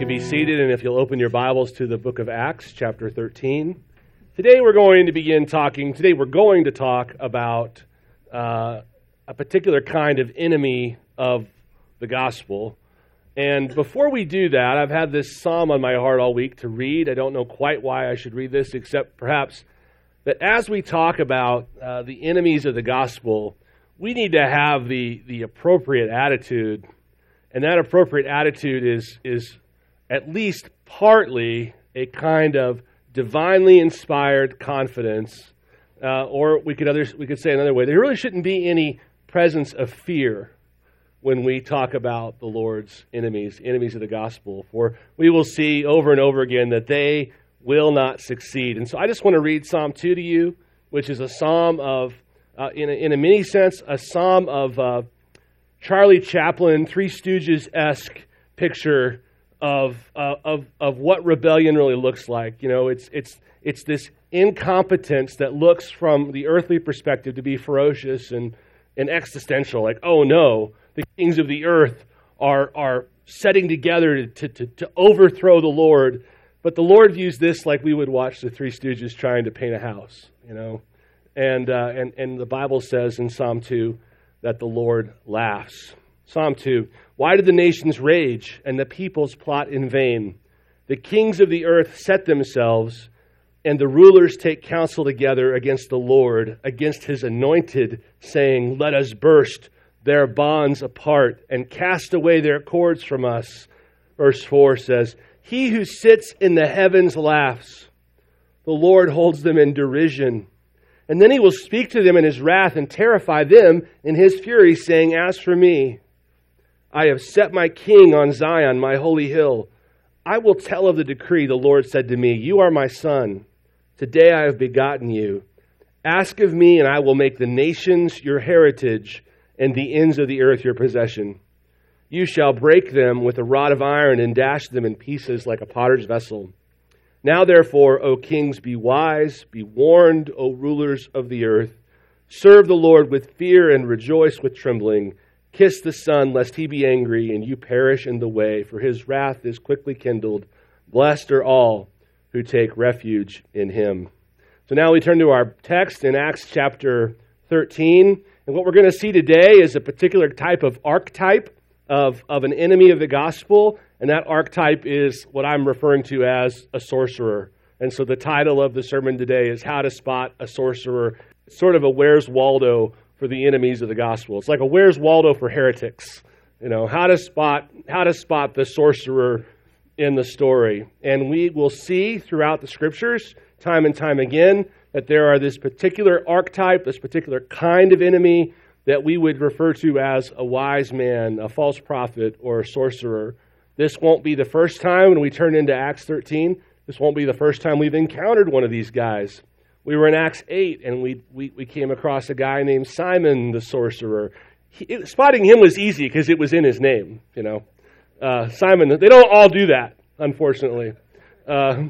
can be seated, and if you'll open your Bibles to the book of Acts, chapter 13. Today we're going to begin talking, today we're going to talk about uh, a particular kind of enemy of the gospel. And before we do that, I've had this psalm on my heart all week to read. I don't know quite why I should read this, except perhaps that as we talk about uh, the enemies of the gospel, we need to have the, the appropriate attitude. And that appropriate attitude is, is at least partly a kind of divinely inspired confidence, uh, or we could, others, we could say another way, there really shouldn't be any presence of fear when we talk about the Lord's enemies, enemies of the gospel. For we will see over and over again that they will not succeed. And so I just want to read Psalm 2 to you, which is a psalm of, uh, in, a, in a mini sense, a psalm of uh, Charlie Chaplin, Three Stooges esque picture of, uh, of, of what rebellion really looks like. You know, it's, it's, it's this incompetence that looks from the earthly perspective to be ferocious and, and existential. Like, oh no, the kings of the earth are, are setting together to, to, to overthrow the Lord. But the Lord views this like we would watch the Three Stooges trying to paint a house, you know. And, uh, and, and the Bible says in Psalm 2 that the Lord laughs. Psalm 2 Why do the nations rage and the peoples plot in vain? The kings of the earth set themselves, and the rulers take counsel together against the Lord, against his anointed, saying, Let us burst their bonds apart and cast away their cords from us. Verse 4 says, He who sits in the heavens laughs. The Lord holds them in derision. And then he will speak to them in his wrath and terrify them in his fury, saying, As for me, I have set my king on Zion, my holy hill. I will tell of the decree the Lord said to me, You are my son. Today I have begotten you. Ask of me, and I will make the nations your heritage and the ends of the earth your possession. You shall break them with a rod of iron and dash them in pieces like a potter's vessel. Now, therefore, O kings, be wise, be warned, O rulers of the earth. Serve the Lord with fear and rejoice with trembling. Kiss the Son, lest he be angry and you perish in the way, for his wrath is quickly kindled. Blessed are all who take refuge in him. So now we turn to our text in Acts chapter 13. And what we're going to see today is a particular type of archetype of, of an enemy of the gospel. And that archetype is what I'm referring to as a sorcerer. And so the title of the sermon today is How to Spot a Sorcerer. Sort of a Where's Waldo for the enemies of the gospel. It's like a where's Waldo for heretics. You know, how to spot how to spot the sorcerer in the story. And we will see throughout the scriptures time and time again that there are this particular archetype, this particular kind of enemy that we would refer to as a wise man, a false prophet, or a sorcerer. This won't be the first time when we turn into Acts 13. This won't be the first time we've encountered one of these guys. We were in Acts 8 and we, we, we came across a guy named Simon the sorcerer. He, it, spotting him was easy because it was in his name, you know. Uh, Simon, they don't all do that, unfortunately. Uh,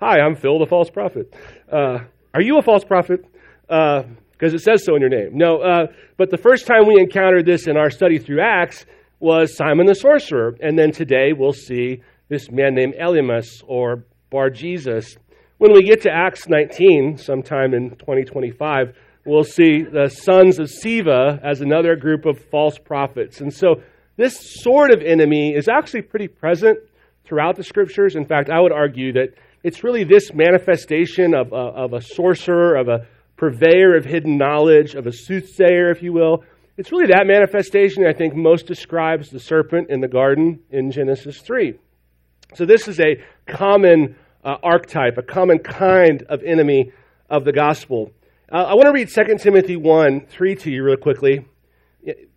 hi, I'm Phil, the false prophet. Uh, are you a false prophet? Because uh, it says so in your name. No, uh, but the first time we encountered this in our study through Acts was Simon the sorcerer. And then today we'll see this man named Elymas or Bar Jesus when we get to Acts 19, sometime in 2025, we'll see the sons of Sceva as another group of false prophets. And so this sort of enemy is actually pretty present throughout the scriptures. In fact, I would argue that it's really this manifestation of a, of a sorcerer, of a purveyor of hidden knowledge, of a soothsayer, if you will. It's really that manifestation I think most describes the serpent in the garden in Genesis 3. So this is a common uh, archetype, a common kind of enemy of the gospel. Uh, I want to read 2 Timothy 1 3 to you really quickly,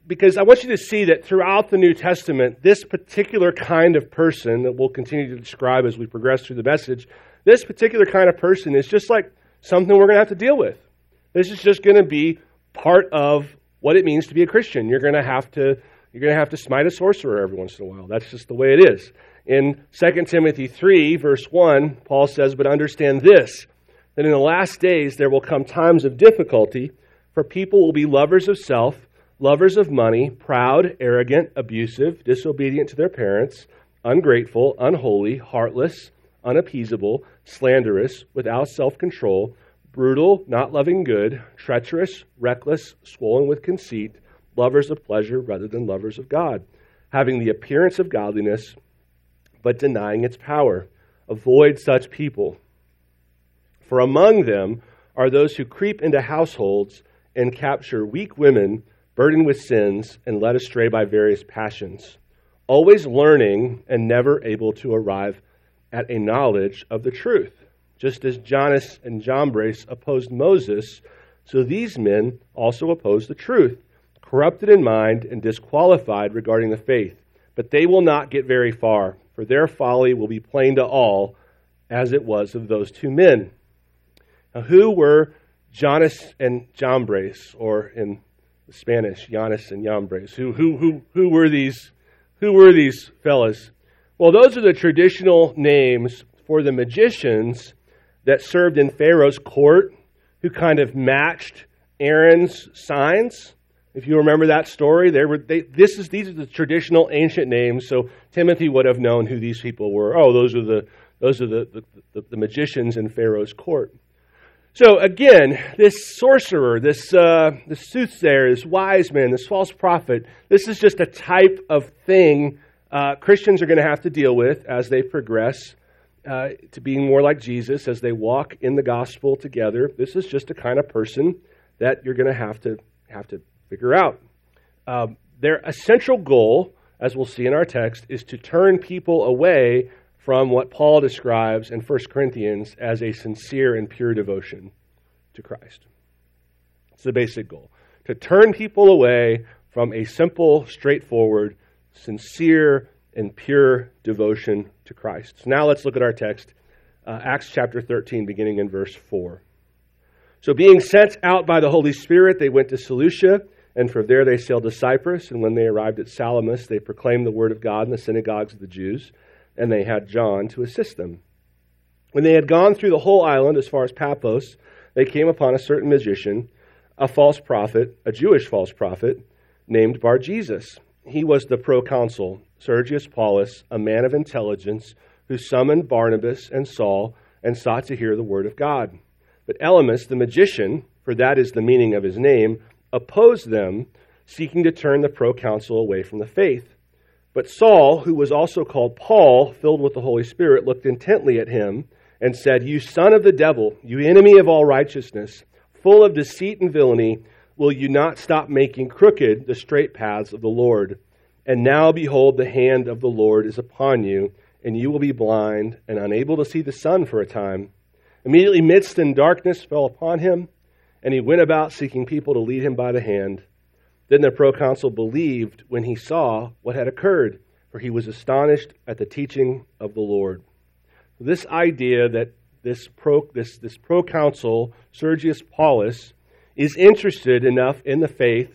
because I want you to see that throughout the New Testament, this particular kind of person that we'll continue to describe as we progress through the message, this particular kind of person is just like something we're going to have to deal with. This is just going to be part of what it means to be a Christian. You're going to have to you're going to have to smite a sorcerer every once in a while. That's just the way it is. In 2 Timothy 3, verse 1, Paul says, But understand this, that in the last days there will come times of difficulty, for people will be lovers of self, lovers of money, proud, arrogant, abusive, disobedient to their parents, ungrateful, unholy, heartless, unappeasable, slanderous, without self control, brutal, not loving good, treacherous, reckless, swollen with conceit, lovers of pleasure rather than lovers of God, having the appearance of godliness, but denying its power. Avoid such people. For among them are those who creep into households and capture weak women burdened with sins and led astray by various passions, always learning and never able to arrive at a knowledge of the truth. Just as Jannes and Jambres opposed Moses, so these men also oppose the truth, corrupted in mind and disqualified regarding the faith. But they will not get very far, for their folly will be plain to all, as it was of those two men. Now, who were Jannes and Jambres, or in Spanish, Jannes and Jambres? Who, who, who, who were these? Who were these fellas? Well, those are the traditional names for the magicians that served in Pharaoh's court, who kind of matched Aaron's signs. If you remember that story, they were, they, this is, these are the traditional ancient names, so Timothy would have known who these people were. Oh, those are the, those are the, the, the, the magicians in Pharaoh's court. So again, this sorcerer, this, uh, this soothsayer, this wise man, this false prophet, this is just a type of thing uh, Christians are going to have to deal with as they progress uh, to being more like Jesus, as they walk in the gospel together. This is just a kind of person that you're going to have to have to figure out. Um, their essential goal, as we'll see in our text, is to turn people away from what Paul describes in 1 Corinthians as a sincere and pure devotion to Christ. It's the basic goal to turn people away from a simple, straightforward, sincere, and pure devotion to Christ. So now let's look at our text, uh, Acts chapter 13, beginning in verse 4. So, being sent out by the Holy Spirit, they went to Seleucia, and from there they sailed to Cyprus. And when they arrived at Salamis, they proclaimed the word of God in the synagogues of the Jews and they had John to assist them. When they had gone through the whole island as far as Paphos, they came upon a certain magician, a false prophet, a Jewish false prophet, named Bar Jesus. He was the proconsul, Sergius Paulus, a man of intelligence, who summoned Barnabas and Saul and sought to hear the word of God. But Elymas, the magician, for that is the meaning of his name, opposed them, seeking to turn the proconsul away from the faith. But Saul, who was also called Paul, filled with the Holy Spirit, looked intently at him and said, You son of the devil, you enemy of all righteousness, full of deceit and villainy, will you not stop making crooked the straight paths of the Lord? And now, behold, the hand of the Lord is upon you, and you will be blind and unable to see the sun for a time. Immediately, mist and darkness fell upon him, and he went about seeking people to lead him by the hand. Then the proconsul believed when he saw what had occurred, for he was astonished at the teaching of the Lord. This idea that this, pro, this, this proconsul, Sergius Paulus, is interested enough in the faith.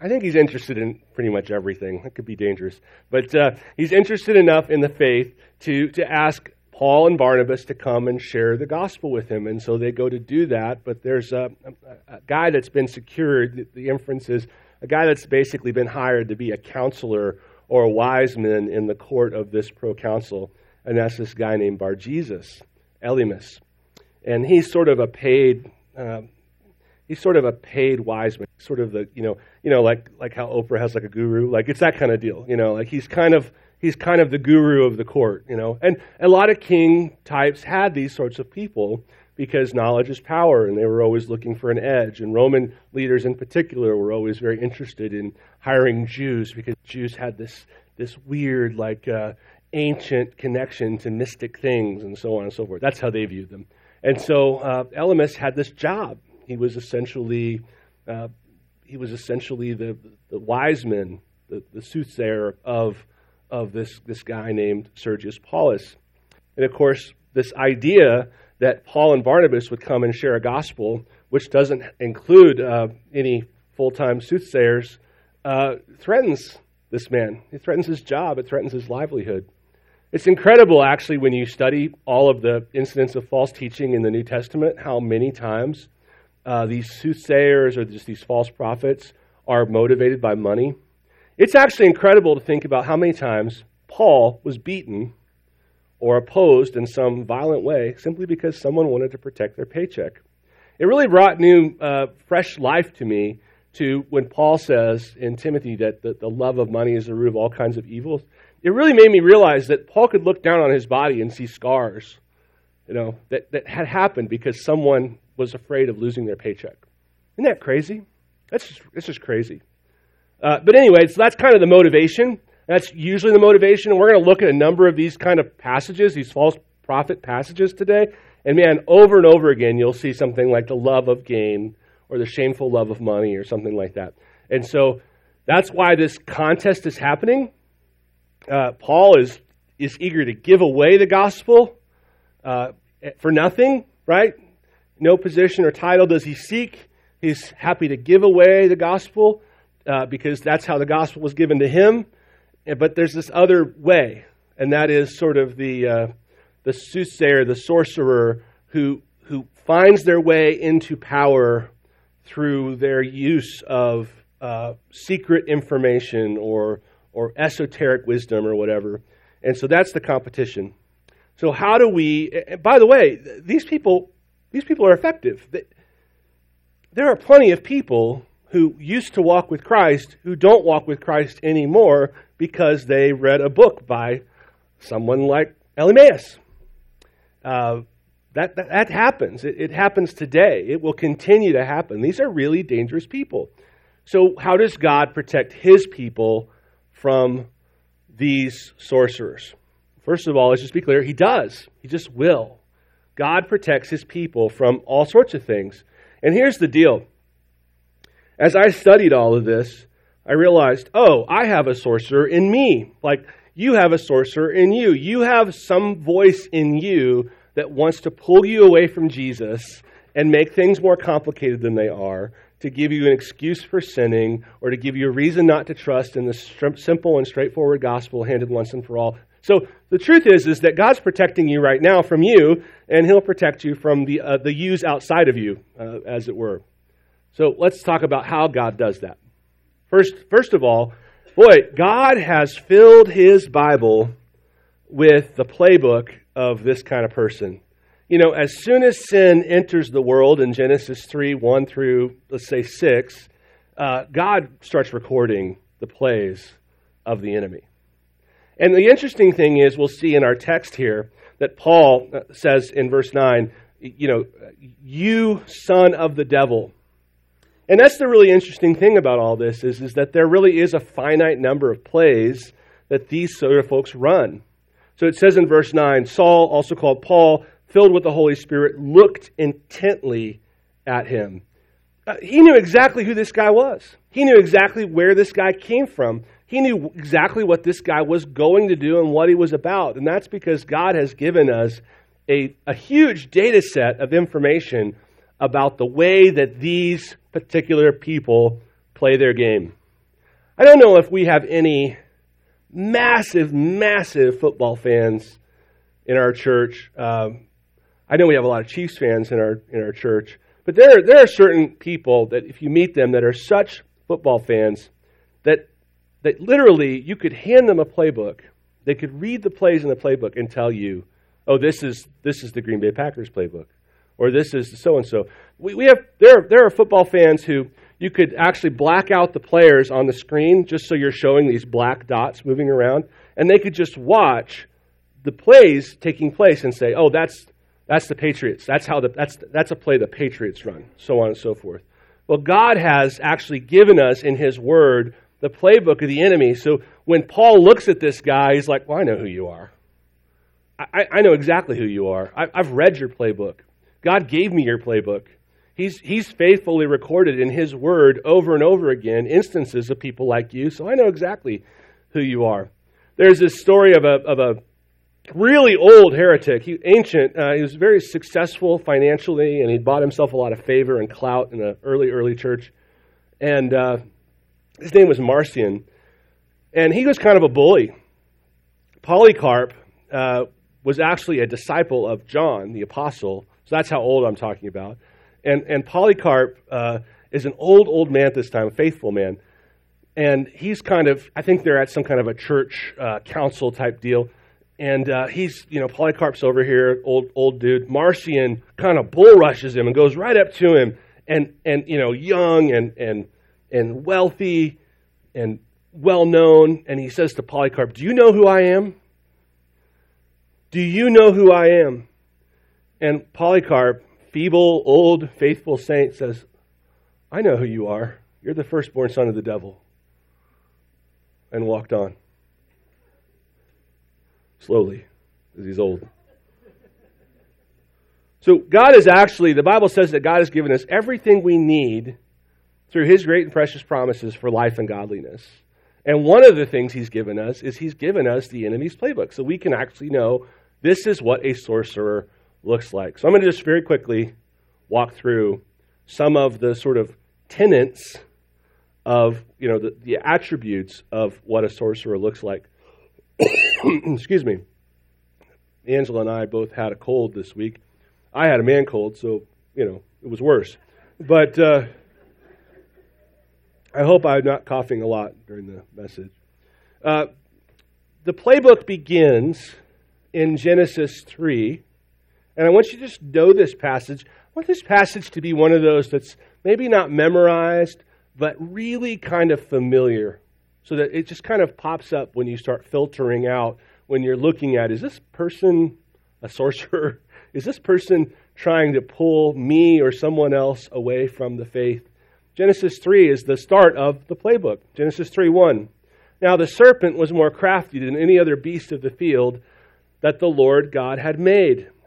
I think he's interested in pretty much everything. That could be dangerous. But uh, he's interested enough in the faith to, to ask Paul and Barnabas to come and share the gospel with him. And so they go to do that. But there's a, a, a guy that's been secured. The, the inference is a guy that's basically been hired to be a counselor or a wise man in the court of this proconsul, and that's this guy named Bar Jesus, Elymas. And he's sort of a paid, uh, he's sort of a paid wise man, sort of the, you know, you know, like like how Oprah has like a guru, like it's that kind of deal, you know, like he's kind of he's kind of the guru of the court, you know. And a lot of king types had these sorts of people because knowledge is power, and they were always looking for an edge. And Roman leaders, in particular, were always very interested in hiring Jews because Jews had this this weird, like, uh, ancient connection to mystic things, and so on and so forth. That's how they viewed them. And so uh, Elymas had this job. He was essentially uh, he was essentially the the wise man, the, the soothsayer of of this this guy named Sergius Paulus. And of course, this idea that Paul and Barnabas would come and share a gospel, which doesn't include uh, any full time soothsayers, uh, threatens this man. It threatens his job, it threatens his livelihood. It's incredible, actually, when you study all of the incidents of false teaching in the New Testament, how many times uh, these soothsayers or just these false prophets are motivated by money. It's actually incredible to think about how many times Paul was beaten or opposed in some violent way simply because someone wanted to protect their paycheck. It really brought new, uh, fresh life to me to when Paul says in Timothy that the, the love of money is the root of all kinds of evils. It really made me realize that Paul could look down on his body and see scars, you know, that, that had happened because someone was afraid of losing their paycheck. Isn't that crazy? That's just, that's just crazy. Uh, but anyway, so that's kind of the motivation. That's usually the motivation. And we're going to look at a number of these kind of passages, these false prophet passages today. And man, over and over again, you'll see something like the love of gain or the shameful love of money or something like that. And so that's why this contest is happening. Uh, Paul is, is eager to give away the gospel uh, for nothing, right? No position or title does he seek. He's happy to give away the gospel uh, because that's how the gospel was given to him. But there's this other way, and that is sort of the, uh, the soothsayer, the sorcerer, who, who finds their way into power through their use of uh, secret information or, or esoteric wisdom or whatever. And so that's the competition. So how do we? By the way, these people, these people are effective. There are plenty of people who used to walk with Christ who don't walk with Christ anymore because they read a book by someone like Elymas. Uh, that, that, that, happens. It, it happens today. It will continue to happen. These are really dangerous people. So, how does God protect his people from these sorcerers? First of all, let's just be clear He does. He just will. God protects his people from all sorts of things. And here's the deal as I studied all of this, I realized, oh, I have a sorcerer in me. Like you have a sorcerer in you. You have some voice in you that wants to pull you away from Jesus and make things more complicated than they are, to give you an excuse for sinning, or to give you a reason not to trust in the simple and straightforward gospel handed once and for all. So the truth is, is that God's protecting you right now from you, and He'll protect you from the uh, the yous outside of you, uh, as it were. So let's talk about how God does that. First, first of all, boy, God has filled his Bible with the playbook of this kind of person. You know, as soon as sin enters the world in Genesis 3 1 through, let's say, 6, uh, God starts recording the plays of the enemy. And the interesting thing is, we'll see in our text here that Paul says in verse 9, you know, you son of the devil. And that's the really interesting thing about all this is, is that there really is a finite number of plays that these sort of folks run. So it says in verse 9 Saul, also called Paul, filled with the Holy Spirit, looked intently at him. Uh, he knew exactly who this guy was. He knew exactly where this guy came from. He knew exactly what this guy was going to do and what he was about. And that's because God has given us a, a huge data set of information about the way that these particular people play their game. I don't know if we have any massive, massive football fans in our church. Um, I know we have a lot of Chiefs fans in our in our church, but there there are certain people that if you meet them that are such football fans that that literally you could hand them a playbook, they could read the plays in the playbook and tell you, "Oh, this is this is the Green Bay Packers playbook." Or this is so and so. We have there there are football fans who you could actually black out the players on the screen just so you're showing these black dots moving around, and they could just watch the plays taking place and say, "Oh, that's that's the Patriots. That's how the that's that's a play the Patriots run." So on and so forth. Well, God has actually given us in His Word the playbook of the enemy. So when Paul looks at this guy, he's like, "Well, I know who you are. I, I know exactly who you are. I, I've read your playbook." God gave me your playbook. He's, he's faithfully recorded in His Word over and over again instances of people like you, so I know exactly who you are. There's this story of a, of a really old heretic, he, ancient. Uh, he was very successful financially, and he'd bought himself a lot of favor and clout in the early, early church. And uh, his name was Marcion, and he was kind of a bully. Polycarp uh, was actually a disciple of John, the apostle, so that's how old I'm talking about. And, and Polycarp uh, is an old, old man at this time, a faithful man. and he's kind of, I think they're at some kind of a church uh, council type deal. And uh, he's, you know, Polycarp's over here, old old dude. Marcion kind of bull rushes him and goes right up to him, and and you know, young and and and wealthy, and well known. And he says to Polycarp, "Do you know who I am? Do you know who I am?" And Polycarp, feeble, old, faithful saint, says, "I know who you are. You're the firstborn son of the devil." And walked on slowly because he's old. So, God is actually, the Bible says that God has given us everything we need through His great and precious promises for life and godliness. And one of the things He's given us is He's given us the enemy's playbook. So we can actually know this is what a sorcerer looks like. So I'm going to just very quickly walk through some of the sort of tenets of, you know, the, the attributes of what a sorcerer looks like. Excuse me. Angela and I both had a cold this week. I had a man cold, so, you know, it was worse. But uh, I hope I'm not coughing a lot during the message. Uh, the playbook begins in Genesis 3. And I want you to just know this passage. I want this passage to be one of those that's maybe not memorized, but really kind of familiar so that it just kind of pops up when you start filtering out when you're looking at is this person a sorcerer? Is this person trying to pull me or someone else away from the faith? Genesis 3 is the start of the playbook. Genesis 3 1. Now the serpent was more crafty than any other beast of the field that the Lord God had made.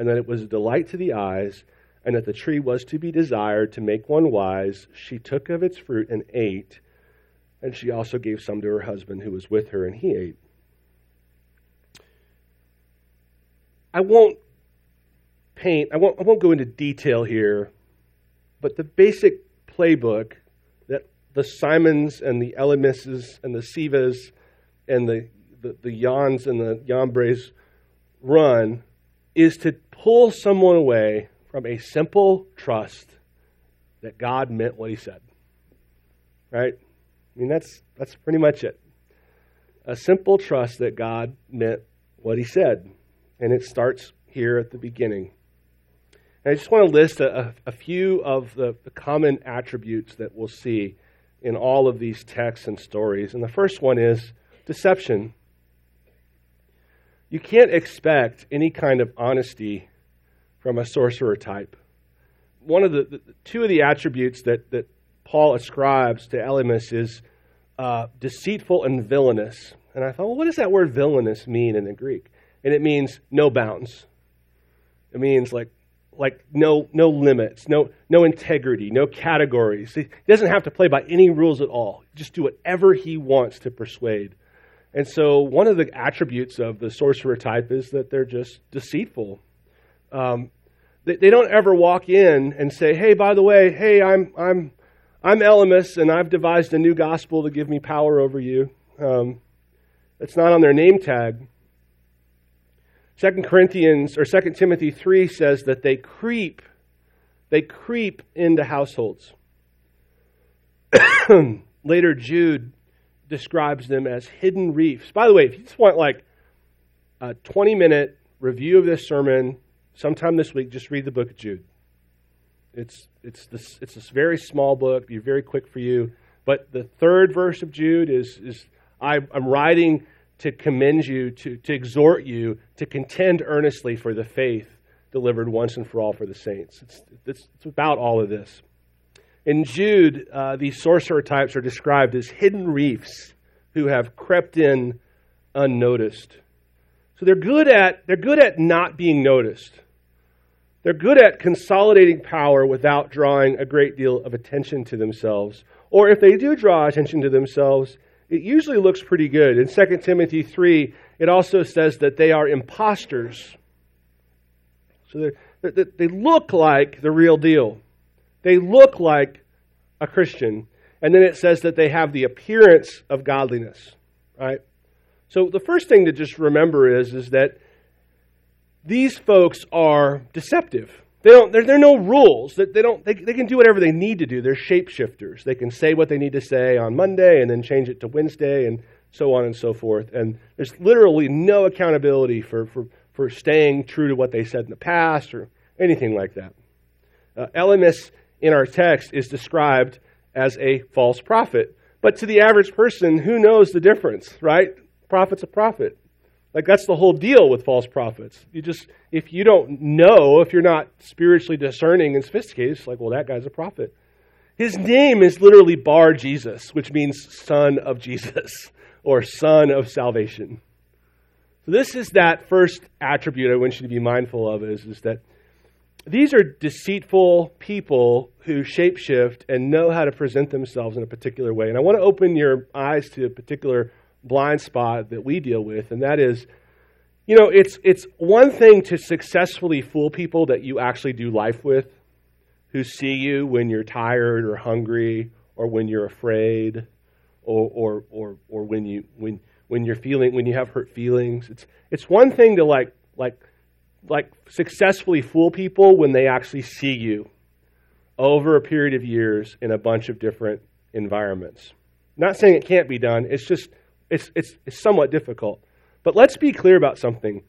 and that it was a delight to the eyes, and that the tree was to be desired to make one wise, she took of its fruit and ate. And she also gave some to her husband who was with her, and he ate. I won't paint, I won't, I won't go into detail here, but the basic playbook that the Simons and the Elymases and the Scevas and the, the, the Yans and the Yambres run is to pull someone away from a simple trust that God meant what he said. Right? I mean, that's, that's pretty much it. A simple trust that God meant what he said. And it starts here at the beginning. And I just want to list a, a few of the, the common attributes that we'll see in all of these texts and stories. And the first one is deception. You can't expect any kind of honesty from a sorcerer type. One of the, the two of the attributes that, that Paul ascribes to Elymas is uh, deceitful and villainous. And I thought, well, what does that word villainous mean in the Greek? And it means no bounds. It means like like no no limits, no no integrity, no categories. He doesn't have to play by any rules at all. Just do whatever he wants to persuade. And so one of the attributes of the sorcerer type is that they're just deceitful. Um, they, they don't ever walk in and say, "Hey, by the way, hey, I'm I'm I'm Elymas, and I've devised a new gospel to give me power over you." Um, it's not on their name tag. Second Corinthians or Second Timothy three says that they creep, they creep into households. Later, Jude describes them as hidden reefs. By the way, if you just want like a 20 minute review of this sermon, sometime this week, just read the book of Jude. It's, it's, this, it's this very small book, be very quick for you. But the third verse of Jude is, is I'm writing to commend you, to, to exhort you to contend earnestly for the faith delivered once and for all for the saints. It's, it's, it's about all of this. In Jude, uh, these sorcerer types are described as hidden reefs who have crept in unnoticed. So they're good at they're good at not being noticed. They're good at consolidating power without drawing a great deal of attention to themselves. Or if they do draw attention to themselves, it usually looks pretty good. In 2 Timothy 3, it also says that they are imposters. So they they look like the real deal. They look like a Christian. And then it says that they have the appearance of godliness, right? So the first thing to just remember is, is that these folks are deceptive. They don't, there, are no rules. That they, don't, they, they can do whatever they need to do. They're shapeshifters. They can say what they need to say on Monday and then change it to Wednesday and so on and so forth. And there's literally no accountability for, for, for staying true to what they said in the past or anything like that. Uh, in our text is described as a false prophet. But to the average person, who knows the difference, right? prophet's a prophet. Like that's the whole deal with false prophets. You just if you don't know, if you're not spiritually discerning and sophisticated, it's like, well, that guy's a prophet. His name is literally Bar Jesus, which means son of Jesus or son of salvation. So this is that first attribute I want you to be mindful of is, is that these are deceitful people who shapeshift and know how to present themselves in a particular way. And I want to open your eyes to a particular blind spot that we deal with, and that is, you know, it's, it's one thing to successfully fool people that you actually do life with, who see you when you're tired or hungry or when you're afraid or, or, or, or when, you, when, when you're feeling, when you have hurt feelings. It's, it's one thing to like, like, like successfully fool people when they actually see you over a period of years in a bunch of different environments. Not saying it can't be done, it's just it's, it's, it's somewhat difficult. But let's be clear about something.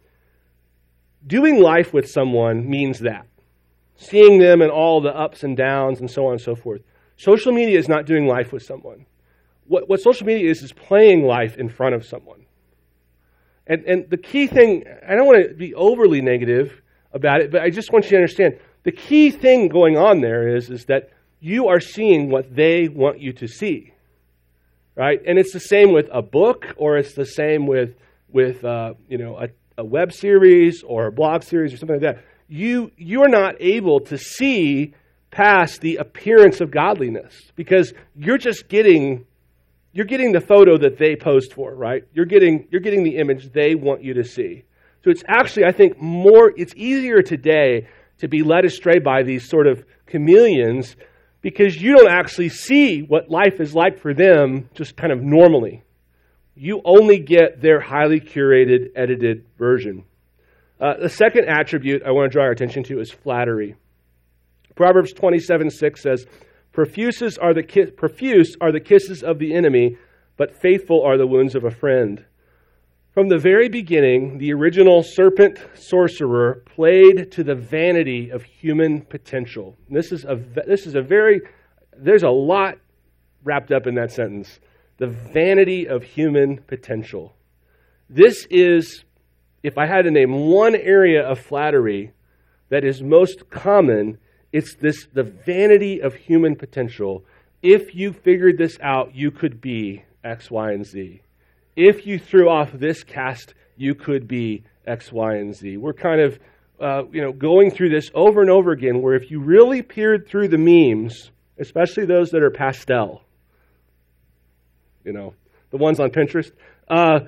Doing life with someone means that. Seeing them and all the ups and downs and so on and so forth. Social media is not doing life with someone. What, what social media is, is playing life in front of someone. And, and the key thing, I don't want to be overly negative about it, but I just want you to understand the key thing going on there is, is that you are seeing what they want you to see right? And it's the same with a book, or it's the same with with uh, you know a, a web series or a blog series or something like that. You you're not able to see past the appearance of godliness because you're just getting you're getting the photo that they posed for, right? You're getting you're getting the image they want you to see. So it's actually I think more it's easier today to be led astray by these sort of chameleons because you don't actually see what life is like for them just kind of normally. You only get their highly curated, edited version. Uh, the second attribute I want to draw our attention to is flattery. Proverbs 27 6 says, Profuse are, the ki- profuse are the kisses of the enemy, but faithful are the wounds of a friend. From the very beginning, the original serpent sorcerer played to the vanity of human potential. This is a, this is a very, there's a lot wrapped up in that sentence. The vanity of human potential. This is, if I had to name one area of flattery that is most common, it's this the vanity of human potential. If you figured this out, you could be X, Y, and Z if you threw off this cast, you could be X, Y, and Z. We're kind of uh, you know, going through this over and over again, where if you really peered through the memes, especially those that are pastel, you know, the ones on Pinterest, uh,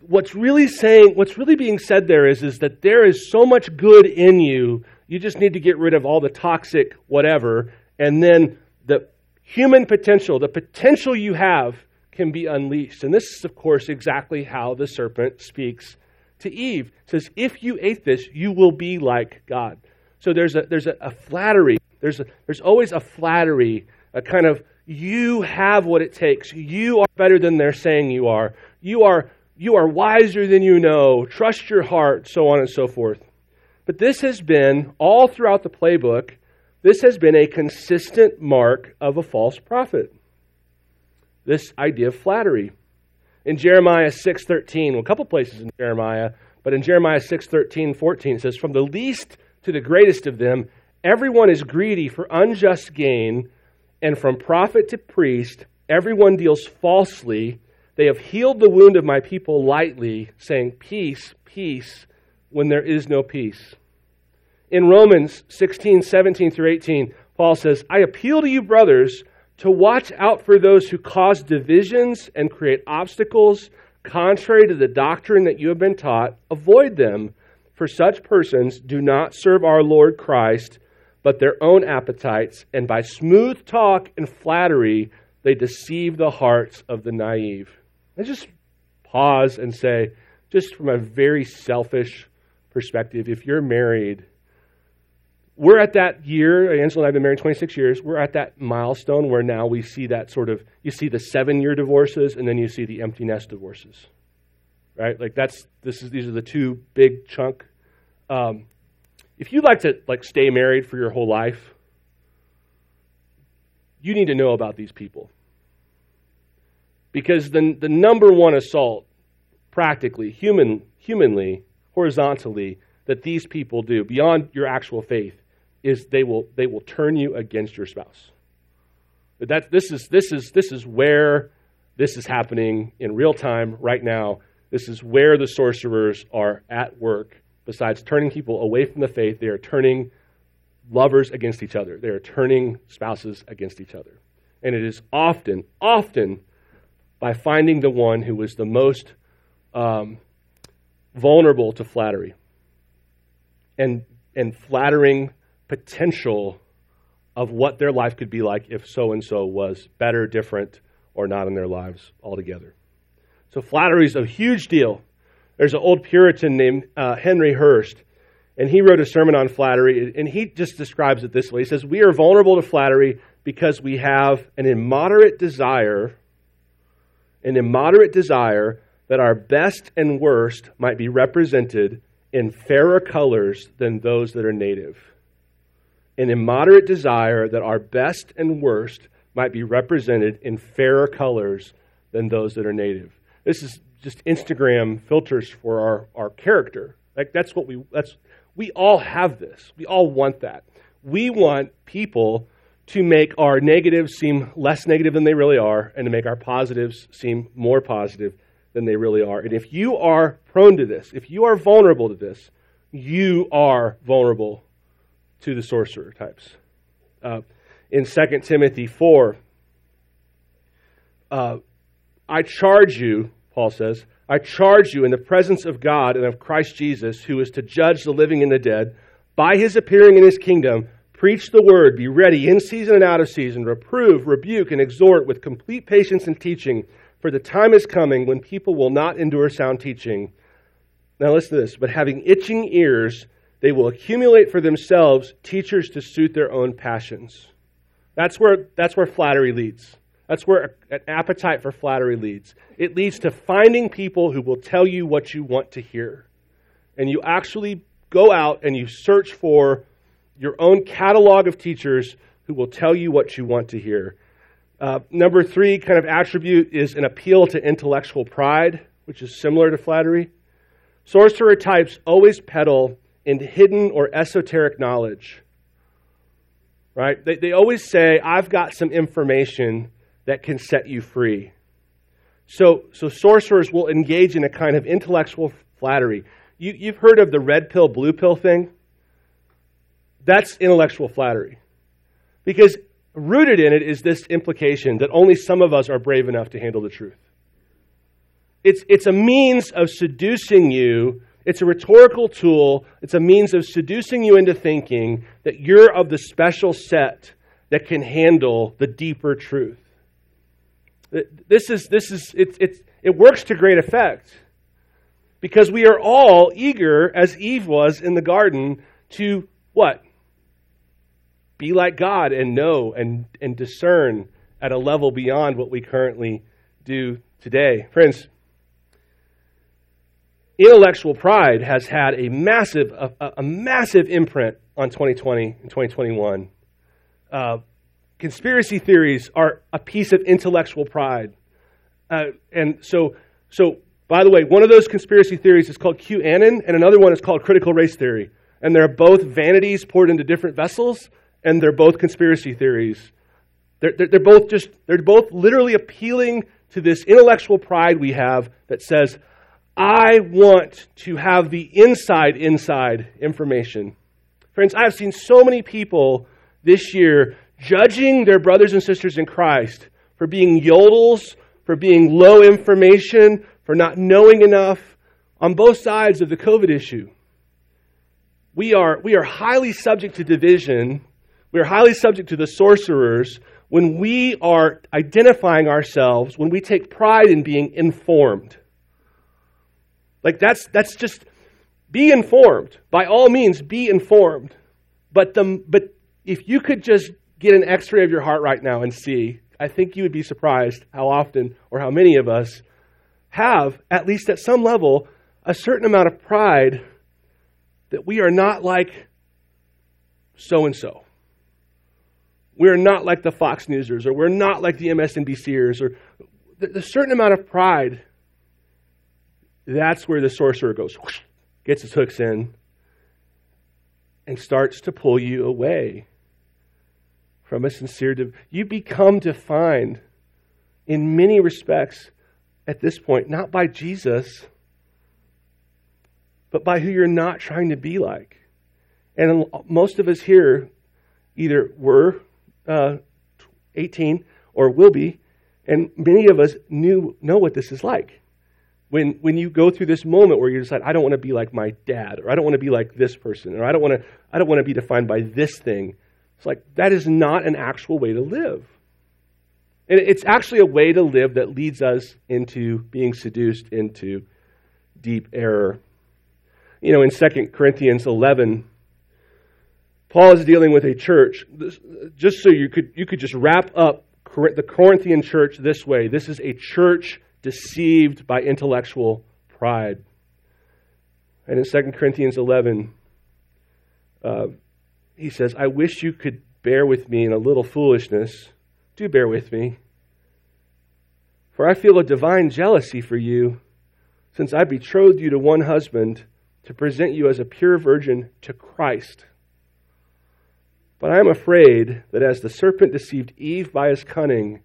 what's really saying, what's really being said there is, is that there is so much good in you, you just need to get rid of all the toxic whatever, and then the human potential, the potential you have can be unleashed. And this is, of course, exactly how the serpent speaks to Eve. It says, If you ate this, you will be like God. So there's a, there's a, a flattery. There's, a, there's always a flattery, a kind of, you have what it takes. You are better than they're saying you are. You are, you are wiser than you know. Trust your heart, so on and so forth. But this has been, all throughout the playbook, this has been a consistent mark of a false prophet this idea of flattery. In Jeremiah 6:13, well, a couple places in Jeremiah, but in Jeremiah 6:13, 14 it says, "From the least to the greatest of them, everyone is greedy for unjust gain, and from prophet to priest, everyone deals falsely. They have healed the wound of my people lightly, saying, Peace, peace, when there is no peace. In Romans 16, 17 through 18, Paul says, I appeal to you, brothers, to watch out for those who cause divisions and create obstacles contrary to the doctrine that you have been taught. Avoid them, for such persons do not serve our Lord Christ, but their own appetites, and by smooth talk and flattery, they deceive the hearts of the naive. I just pause and say, just from a very selfish perspective, if you're married, we're at that year, Angela and I have been married 26 years, we're at that milestone where now we see that sort of, you see the seven year divorces and then you see the empty nest divorces. Right? Like that's, this is, these are the two big chunk. Um, if you'd like to like stay married for your whole life, you need to know about these people. Because the, the number one assault, practically, human, humanly, horizontally, that these people do, beyond your actual faith, is they will, they will turn you against your spouse. That, this, is, this, is, this is where this is happening in real time right now. This is where the sorcerers are at work. Besides turning people away from the faith, they are turning lovers against each other. They are turning spouses against each other. And it is often, often by finding the one who is the most um, vulnerable to flattery and, and flattering potential of what their life could be like if so and so was better, different, or not in their lives altogether. So flattery is a huge deal. There's an old Puritan named uh, Henry Hurst, and he wrote a sermon on flattery, and he just describes it this way. He says, We are vulnerable to flattery because we have an immoderate desire, an immoderate desire that our best and worst might be represented in fairer colors than those that are native an immoderate desire that our best and worst might be represented in fairer colors than those that are native. This is just Instagram filters for our, our character. Like that's what we that's we all have this. We all want that. We want people to make our negatives seem less negative than they really are and to make our positives seem more positive than they really are. And if you are prone to this, if you are vulnerable to this, you are vulnerable to the sorcerer types. Uh, in 2 Timothy 4, uh, I charge you, Paul says, I charge you in the presence of God and of Christ Jesus, who is to judge the living and the dead, by his appearing in his kingdom, preach the word, be ready in season and out of season, reprove, rebuke, and exhort with complete patience and teaching, for the time is coming when people will not endure sound teaching. Now listen to this, but having itching ears, they will accumulate for themselves teachers to suit their own passions. That's where, that's where flattery leads. That's where an appetite for flattery leads. It leads to finding people who will tell you what you want to hear. And you actually go out and you search for your own catalog of teachers who will tell you what you want to hear. Uh, number three kind of attribute is an appeal to intellectual pride, which is similar to flattery. Sorcerer types always peddle in hidden or esoteric knowledge. Right? They, they always say, I've got some information that can set you free. So, so sorcerers will engage in a kind of intellectual flattery. You, you've heard of the red pill, blue pill thing? That's intellectual flattery. Because rooted in it is this implication that only some of us are brave enough to handle the truth. It's, it's a means of seducing you it's a rhetorical tool. It's a means of seducing you into thinking that you're of the special set that can handle the deeper truth. This is, this is, it, it, it works to great effect because we are all eager, as Eve was in the garden, to what? Be like God and know and, and discern at a level beyond what we currently do today. Friends, intellectual pride has had a massive, a, a massive imprint on 2020 and 2021. Uh, conspiracy theories are a piece of intellectual pride. Uh, and so, so, by the way, one of those conspiracy theories is called QAnon, and another one is called critical race theory. And they're both vanities poured into different vessels, and they're both conspiracy theories. They're, they're, they're both just, they're both literally appealing to this intellectual pride we have that says, I want to have the inside, inside information. Friends, I've seen so many people this year judging their brothers and sisters in Christ for being yodels, for being low information, for not knowing enough on both sides of the COVID issue. We are, we are highly subject to division. We are highly subject to the sorcerers when we are identifying ourselves, when we take pride in being informed. Like that's that's just be informed. By all means, be informed. But the but if you could just get an X-ray of your heart right now and see, I think you would be surprised how often or how many of us have, at least at some level, a certain amount of pride that we are not like so and so. We're not like the Fox Newsers, or we're not like the MSNBCers, or a certain amount of pride. That's where the sorcerer goes, whoosh, gets his hooks in, and starts to pull you away from a sincere. De- you become defined in many respects at this point, not by Jesus, but by who you're not trying to be like. And most of us here either were uh, 18 or will be, and many of us knew know what this is like. When, when you go through this moment where you decide, I don't want to be like my dad, or I don't want to be like this person, or I don't want to, I don't want to be defined by this thing. It's like that is not an actual way to live. And it's actually a way to live that leads us into being seduced into deep error. You know, in 2 Corinthians 11, Paul is dealing with a church. Just so you could, you could just wrap up the Corinthian church this way this is a church deceived by intellectual pride. And in 2 Corinthians 11, uh, he says, I wish you could bear with me in a little foolishness. Do bear with me. For I feel a divine jealousy for you, since I betrothed you to one husband to present you as a pure virgin to Christ. But I am afraid that as the serpent deceived Eve by his cunning,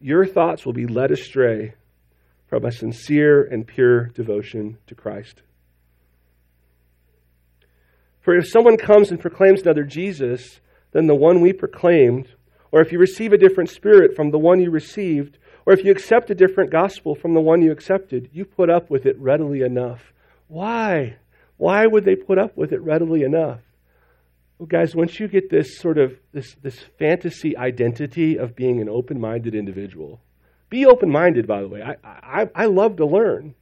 your thoughts will be led astray from a sincere and pure devotion to Christ. For if someone comes and proclaims another Jesus than the one we proclaimed, or if you receive a different spirit from the one you received, or if you accept a different gospel from the one you accepted, you put up with it readily enough. Why? Why would they put up with it readily enough? Well, guys, once you get this sort of this, this fantasy identity of being an open-minded individual, be open-minded, by the way. I, I, I love to learn.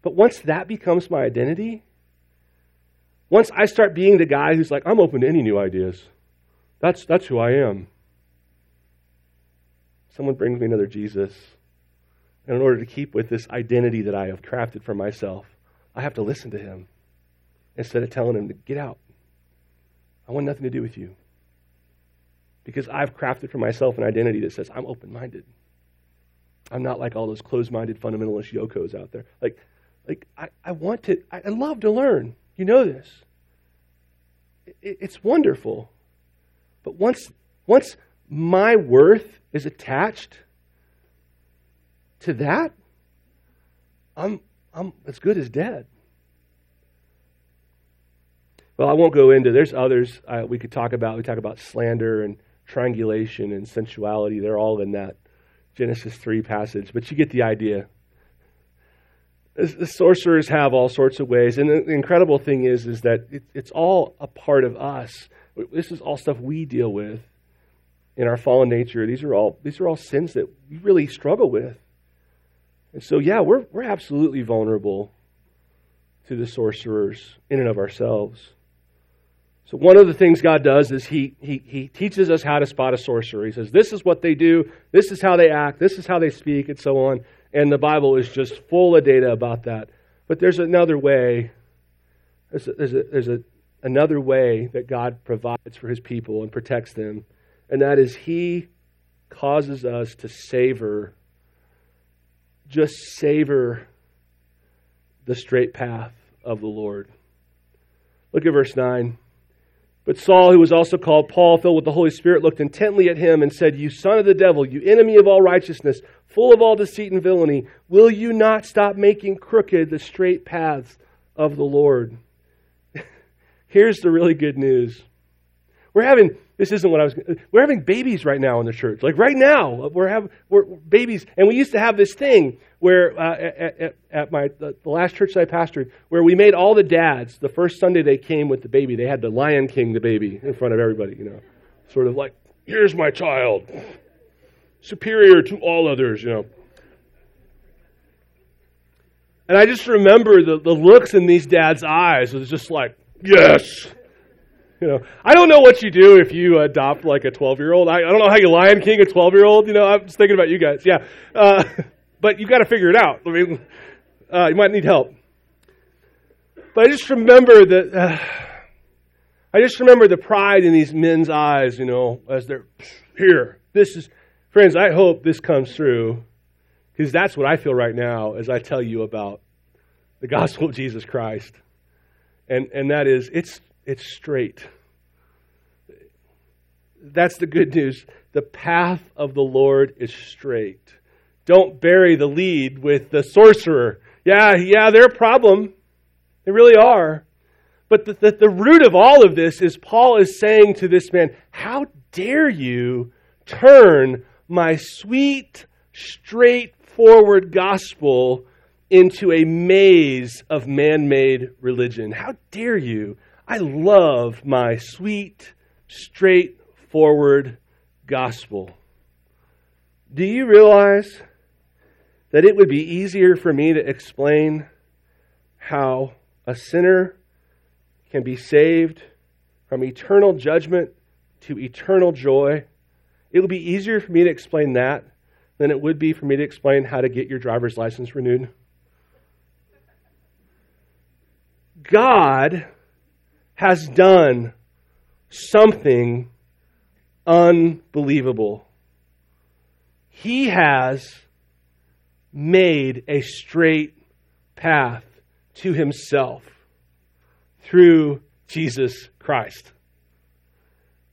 But once that becomes my identity, once I start being the guy who's like, I'm open to any new ideas, that's, that's who I am. Someone brings me another Jesus. And in order to keep with this identity that I have crafted for myself, I have to listen to him instead of telling him to get out. I want nothing to do with you. Because I've crafted for myself an identity that says I'm open minded. I'm not like all those closed minded fundamentalist yokos out there. Like, like I, I want to, I, I love to learn. You know this. It, it's wonderful. But once, once my worth is attached to that, I'm, I'm as good as dead. Well, I won't go into. There's others uh, we could talk about. We talk about slander and triangulation and sensuality. They're all in that Genesis three passage. But you get the idea the sorcerers have all sorts of ways, and the incredible thing is, is that it, it's all a part of us. This is all stuff we deal with in our fallen nature. These are all these are all sins that we really struggle with, and so yeah, we're we're absolutely vulnerable to the sorcerers in and of ourselves. So one of the things God does is he, he, he teaches us how to spot a sorcerer. He says, this is what they do, this is how they act, this is how they speak, and so on. And the Bible is just full of data about that. But there's another way. There's, a, there's, a, there's a, another way that God provides for his people and protects them. And that is he causes us to savor, just savor the straight path of the Lord. Look at verse 9. But Saul, who was also called Paul, filled with the Holy Spirit, looked intently at him and said, You son of the devil, you enemy of all righteousness, full of all deceit and villainy, will you not stop making crooked the straight paths of the Lord? Here's the really good news. We're having, this isn't what I was. We're having babies right now in the church. Like right now, we're having we're, babies, and we used to have this thing where uh, at, at, at, my the, the last church that I pastored, where we made all the dads the first Sunday they came with the baby, they had the Lion King, the baby, in front of everybody. You know, sort of like, here's my child, superior to all others. You know. And I just remember the, the looks in these dads' eyes. It was just like, yes, you know, I don't know what you do if you adopt like a 12 year old. I, I don't know how you Lion King a 12 year old. You know, I'm just thinking about you guys. Yeah. Uh, but you got to figure it out. I mean, uh, you might need help. But I just remember that. Uh, I just remember the pride in these men's eyes, you know, as they're here. This is, friends, I hope this comes through because that's what I feel right now as I tell you about the gospel of Jesus Christ. And, and that is, it's it's straight. That's the good news. The path of the Lord is straight. Don't bury the lead with the sorcerer. Yeah, yeah, they're a problem. They really are. But the, the, the root of all of this is Paul is saying to this man, How dare you turn my sweet, straightforward gospel into a maze of man made religion? How dare you? I love my sweet, straightforward gospel. Do you realize that it would be easier for me to explain how a sinner can be saved from eternal judgment to eternal joy? It would be easier for me to explain that than it would be for me to explain how to get your driver's license renewed. God has done something unbelievable. He has made a straight path to himself through Jesus Christ.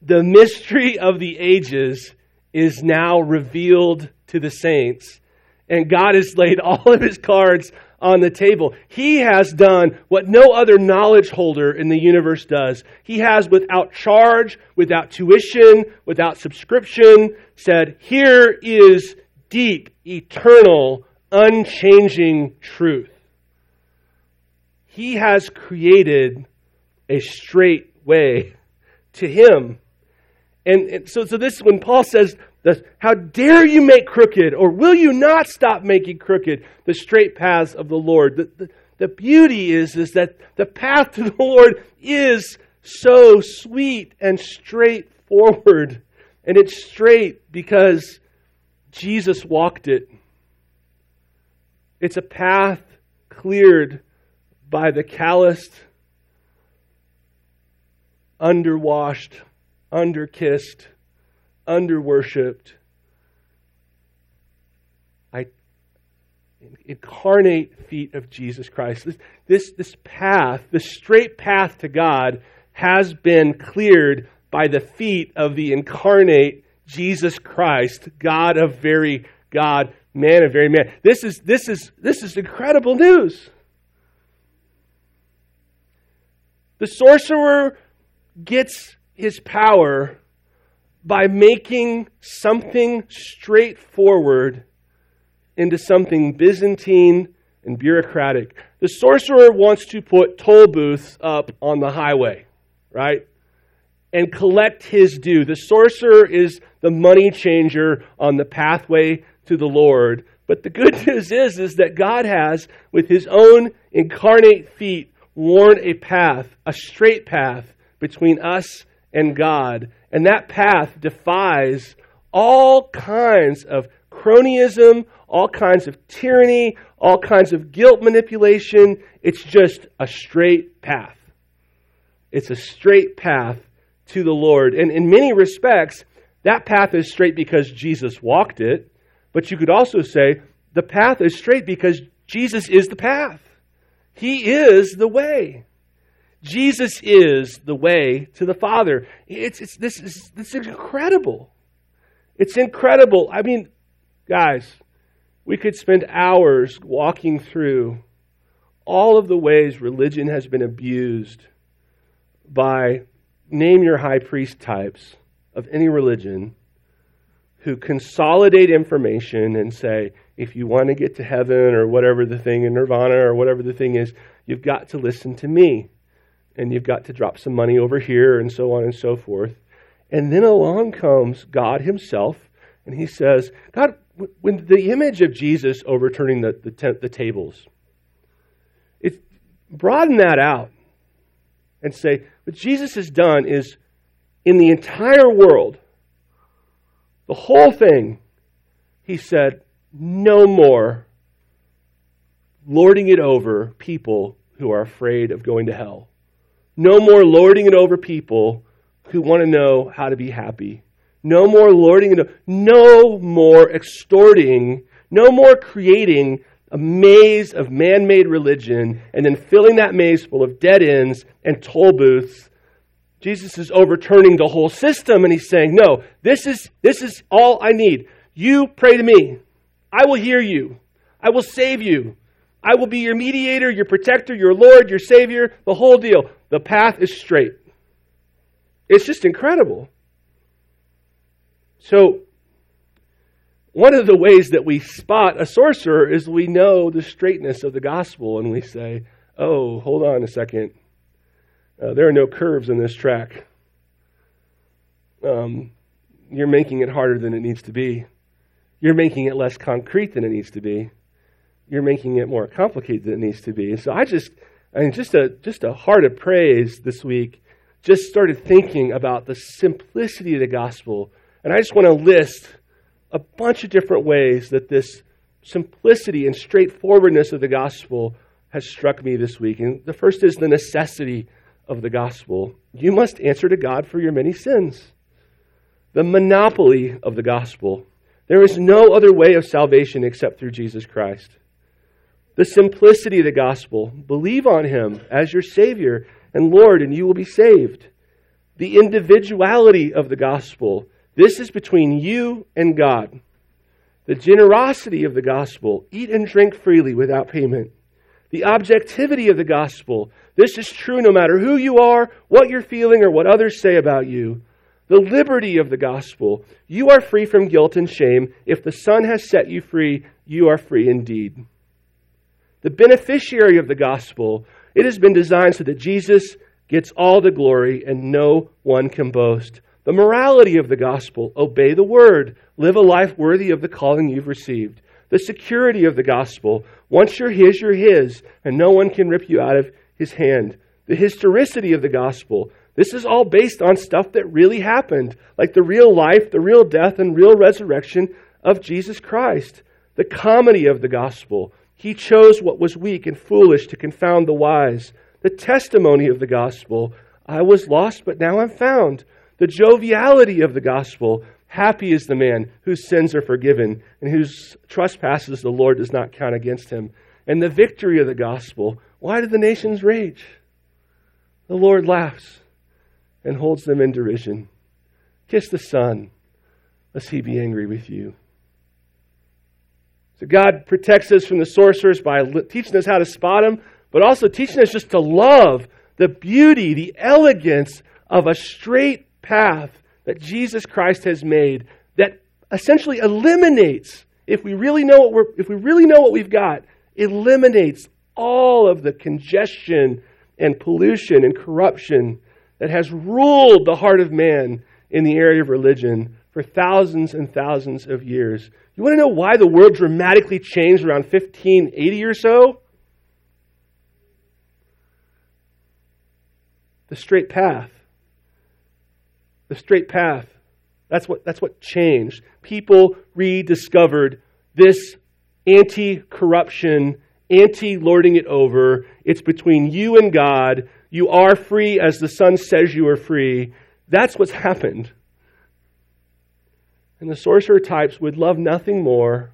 The mystery of the ages is now revealed to the saints, and God has laid all of his cards on the table. He has done what no other knowledge holder in the universe does. He has, without charge, without tuition, without subscription, said, Here is deep, eternal, unchanging truth. He has created a straight way to Him. And, so, so this, when Paul says, the, how dare you make crooked, or will you not stop making crooked the straight paths of the Lord? The, the, the beauty is, is that the path to the Lord is so sweet and straightforward. And it's straight because Jesus walked it. It's a path cleared by the calloused, underwashed, underkissed, under worshiped, I incarnate feet of Jesus Christ. This, this, this path, this straight path to God, has been cleared by the feet of the incarnate Jesus Christ, God of very God, man of very man. This is, this is, this is incredible news. The sorcerer gets his power by making something straightforward into something Byzantine and bureaucratic. The sorcerer wants to put toll booths up on the highway, right? And collect his due. The sorcerer is the money changer on the pathway to the Lord. But the good news is, is that God has, with his own incarnate feet, worn a path, a straight path between us and God. And that path defies all kinds of cronyism, all kinds of tyranny, all kinds of guilt manipulation. It's just a straight path. It's a straight path to the Lord. And in many respects, that path is straight because Jesus walked it. But you could also say the path is straight because Jesus is the path. He is the way. Jesus is the way to the Father. It's, it's, this, is, this is incredible. It's incredible. I mean, guys, we could spend hours walking through all of the ways religion has been abused by name your high priest types of any religion who consolidate information and say, if you want to get to heaven or whatever the thing in nirvana or whatever the thing is, you've got to listen to me. And you've got to drop some money over here and so on and so forth. And then along comes God Himself, and He says, God, when the image of Jesus overturning the, the, te- the tables, it, broaden that out and say, what Jesus has done is in the entire world, the whole thing, he said, no more lording it over people who are afraid of going to hell. No more lording it over people who want to know how to be happy. No more lording it. No more extorting. No more creating a maze of man made religion and then filling that maze full of dead ends and toll booths. Jesus is overturning the whole system and he's saying, No, this is, this is all I need. You pray to me. I will hear you. I will save you. I will be your mediator, your protector, your Lord, your Savior, the whole deal. The path is straight. It's just incredible. So, one of the ways that we spot a sorcerer is we know the straightness of the gospel and we say, oh, hold on a second. Uh, there are no curves in this track. Um, you're making it harder than it needs to be. You're making it less concrete than it needs to be. You're making it more complicated than it needs to be. So I just, I mean, just a just a heart of praise this week. Just started thinking about the simplicity of the gospel, and I just want to list a bunch of different ways that this simplicity and straightforwardness of the gospel has struck me this week. And the first is the necessity of the gospel. You must answer to God for your many sins. The monopoly of the gospel. There is no other way of salvation except through Jesus Christ. The simplicity of the gospel. Believe on him as your Savior and Lord, and you will be saved. The individuality of the gospel. This is between you and God. The generosity of the gospel. Eat and drink freely without payment. The objectivity of the gospel. This is true no matter who you are, what you're feeling, or what others say about you. The liberty of the gospel. You are free from guilt and shame. If the Son has set you free, you are free indeed. The beneficiary of the gospel. It has been designed so that Jesus gets all the glory and no one can boast. The morality of the gospel obey the word, live a life worthy of the calling you've received. The security of the gospel once you're His, you're His, and no one can rip you out of His hand. The historicity of the gospel. This is all based on stuff that really happened, like the real life, the real death, and real resurrection of Jesus Christ. The comedy of the gospel. He chose what was weak and foolish to confound the wise. The testimony of the gospel. I was lost, but now I'm found. The joviality of the gospel. Happy is the man whose sins are forgiven and whose trespasses the Lord does not count against him. And the victory of the gospel. Why do the nations rage? The Lord laughs and holds them in derision. Kiss the Son, lest he be angry with you. So God protects us from the sorcerers by teaching us how to spot them, but also teaching us just to love the beauty, the elegance of a straight path that Jesus Christ has made that essentially eliminates, if we really know what we're, if we really know what we've got, eliminates all of the congestion and pollution and corruption that has ruled the heart of man in the area of religion for thousands and thousands of years. You want to know why the world dramatically changed around 1580 or so? The straight path the straight path. That's what, that's what changed. People rediscovered this anti corruption, anti lording it over. It's between you and God. You are free as the Son says you are free. That's what's happened. And the sorcerer types would love nothing more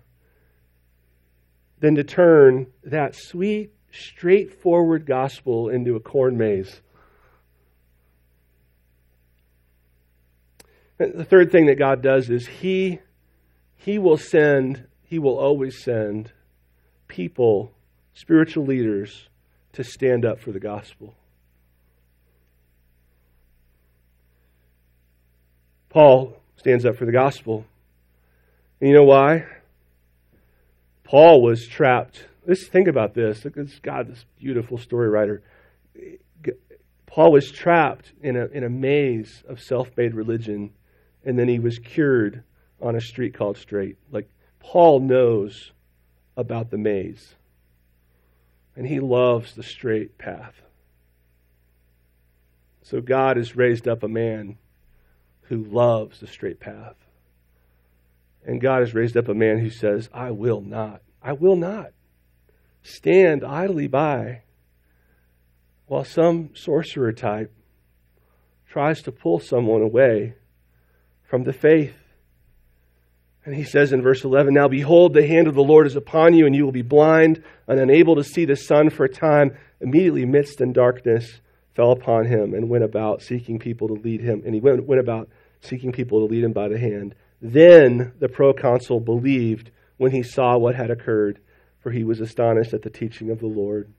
than to turn that sweet, straightforward gospel into a corn maze. The third thing that God does is He, he will send, He will always send people, spiritual leaders, to stand up for the gospel. Paul stands up for the gospel. And you know why? Paul was trapped. Let's think about this. Look at God, this beautiful story writer. Paul was trapped in a, in a maze of self made religion, and then he was cured on a street called Straight. Like, Paul knows about the maze, and he loves the straight path. So, God has raised up a man who loves the straight path. And God has raised up a man who says, I will not, I will not stand idly by while some sorcerer type tries to pull someone away from the faith. And he says in verse 11, Now behold, the hand of the Lord is upon you, and you will be blind and unable to see the sun for a time. Immediately, mist and darkness fell upon him, and went about seeking people to lead him. And he went, went about seeking people to lead him by the hand. Then the proconsul believed when he saw what had occurred, for he was astonished at the teaching of the Lord.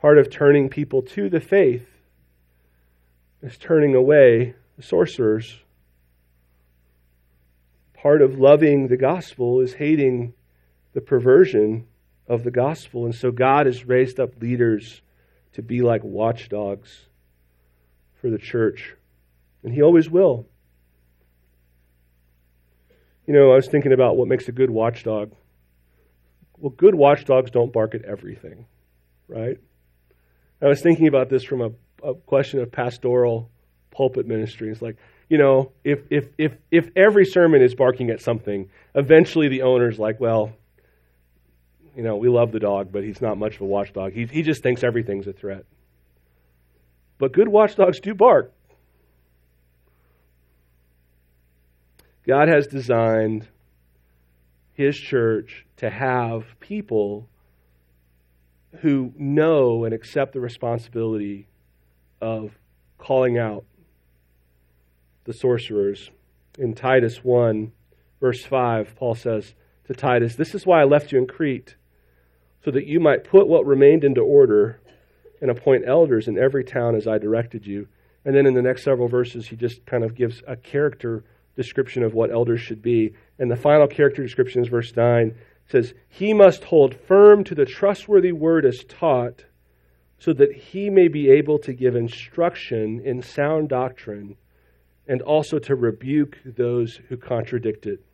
Part of turning people to the faith is turning away the sorcerers. Part of loving the gospel is hating the perversion of the gospel. And so God has raised up leaders to be like watchdogs for the church. And He always will. You know, I was thinking about what makes a good watchdog. Well, good watchdogs don't bark at everything, right? I was thinking about this from a, a question of pastoral pulpit ministry. It's like, you know, if, if, if, if every sermon is barking at something, eventually the owner's like, well, you know, we love the dog, but he's not much of a watchdog. He, he just thinks everything's a threat. But good watchdogs do bark. God has designed his church to have people who know and accept the responsibility of calling out the sorcerers. In Titus 1, verse 5, Paul says to Titus, This is why I left you in Crete, so that you might put what remained into order and appoint elders in every town as I directed you. And then in the next several verses, he just kind of gives a character description of what elders should be. And the final character description is verse 9 says, He must hold firm to the trustworthy word as taught, so that he may be able to give instruction in sound doctrine and also to rebuke those who contradict it.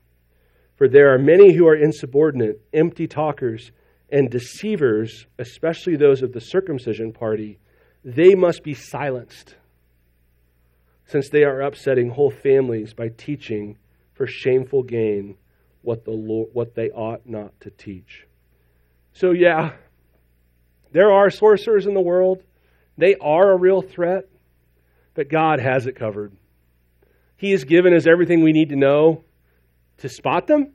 For there are many who are insubordinate, empty talkers, and deceivers, especially those of the circumcision party. They must be silenced, since they are upsetting whole families by teaching for shameful gain what, the Lord, what they ought not to teach. So, yeah, there are sorcerers in the world. They are a real threat, but God has it covered. He has given us everything we need to know to spot them.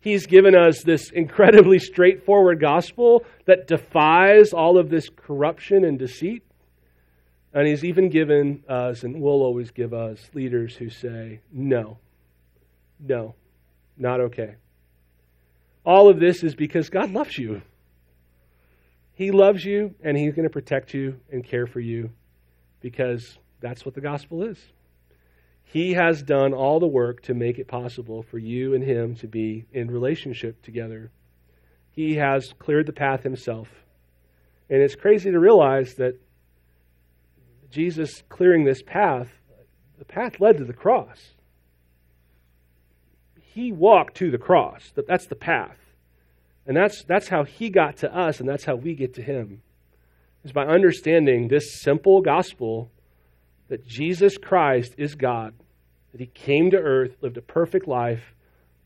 He's given us this incredibly straightforward gospel that defies all of this corruption and deceit. And He's even given us, and will always give us, leaders who say, no, no, not okay. All of this is because God loves you. He loves you, and He's going to protect you and care for you because that's what the gospel is. He has done all the work to make it possible for you and Him to be in relationship together. He has cleared the path Himself. And it's crazy to realize that Jesus clearing this path, the path led to the cross he walked to the cross. That's the path. And that's, that's how he got to us, and that's how we get to him. Is by understanding this simple gospel that Jesus Christ is God, that he came to earth, lived a perfect life,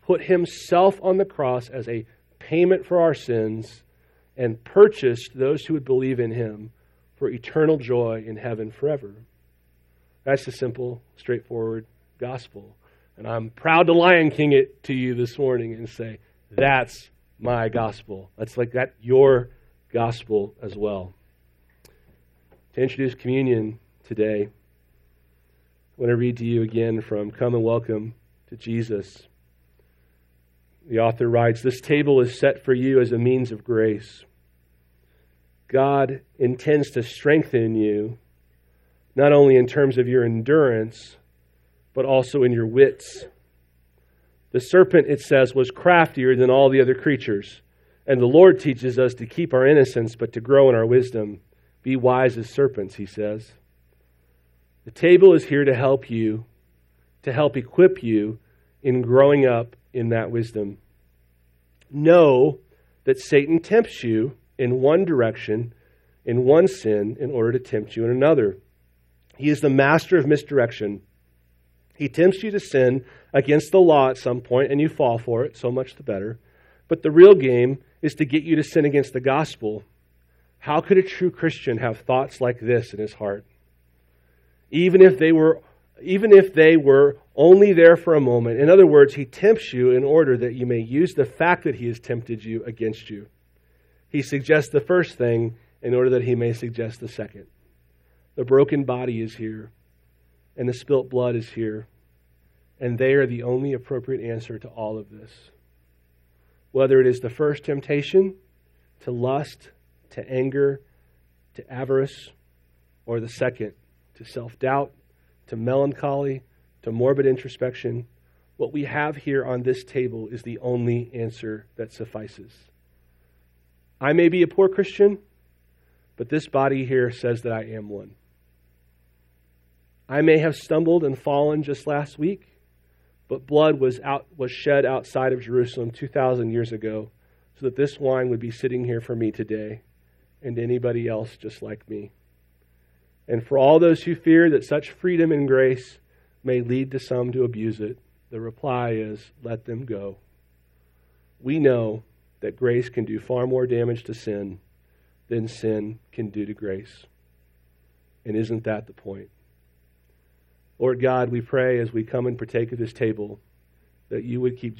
put himself on the cross as a payment for our sins, and purchased those who would believe in him for eternal joy in heaven forever. That's the simple, straightforward gospel. And I'm proud to Lion King it to you this morning and say, that's my gospel. That's like that your gospel as well. To introduce communion today, I want to read to you again from Come and Welcome to Jesus. The author writes This table is set for you as a means of grace. God intends to strengthen you, not only in terms of your endurance but also in your wits. The serpent, it says, was craftier than all the other creatures. And the Lord teaches us to keep our innocence, but to grow in our wisdom. Be wise as serpents, he says. The table is here to help you, to help equip you in growing up in that wisdom. Know that Satan tempts you in one direction, in one sin, in order to tempt you in another. He is the master of misdirection. He tempts you to sin against the law at some point, and you fall for it, so much the better. But the real game is to get you to sin against the gospel. How could a true Christian have thoughts like this in his heart? Even if they were even if they were only there for a moment. In other words, he tempts you in order that you may use the fact that he has tempted you against you. He suggests the first thing in order that he may suggest the second. The broken body is here, and the spilt blood is here, and they are the only appropriate answer to all of this. Whether it is the first temptation to lust, to anger, to avarice, or the second to self doubt, to melancholy, to morbid introspection, what we have here on this table is the only answer that suffices. I may be a poor Christian, but this body here says that I am one. I may have stumbled and fallen just last week, but blood was out was shed outside of Jerusalem 2000 years ago so that this wine would be sitting here for me today and anybody else just like me. And for all those who fear that such freedom and grace may lead to some to abuse it, the reply is let them go. We know that grace can do far more damage to sin than sin can do to grace. And isn't that the point? Lord God, we pray as we come and partake of this table that you would keep Jesus.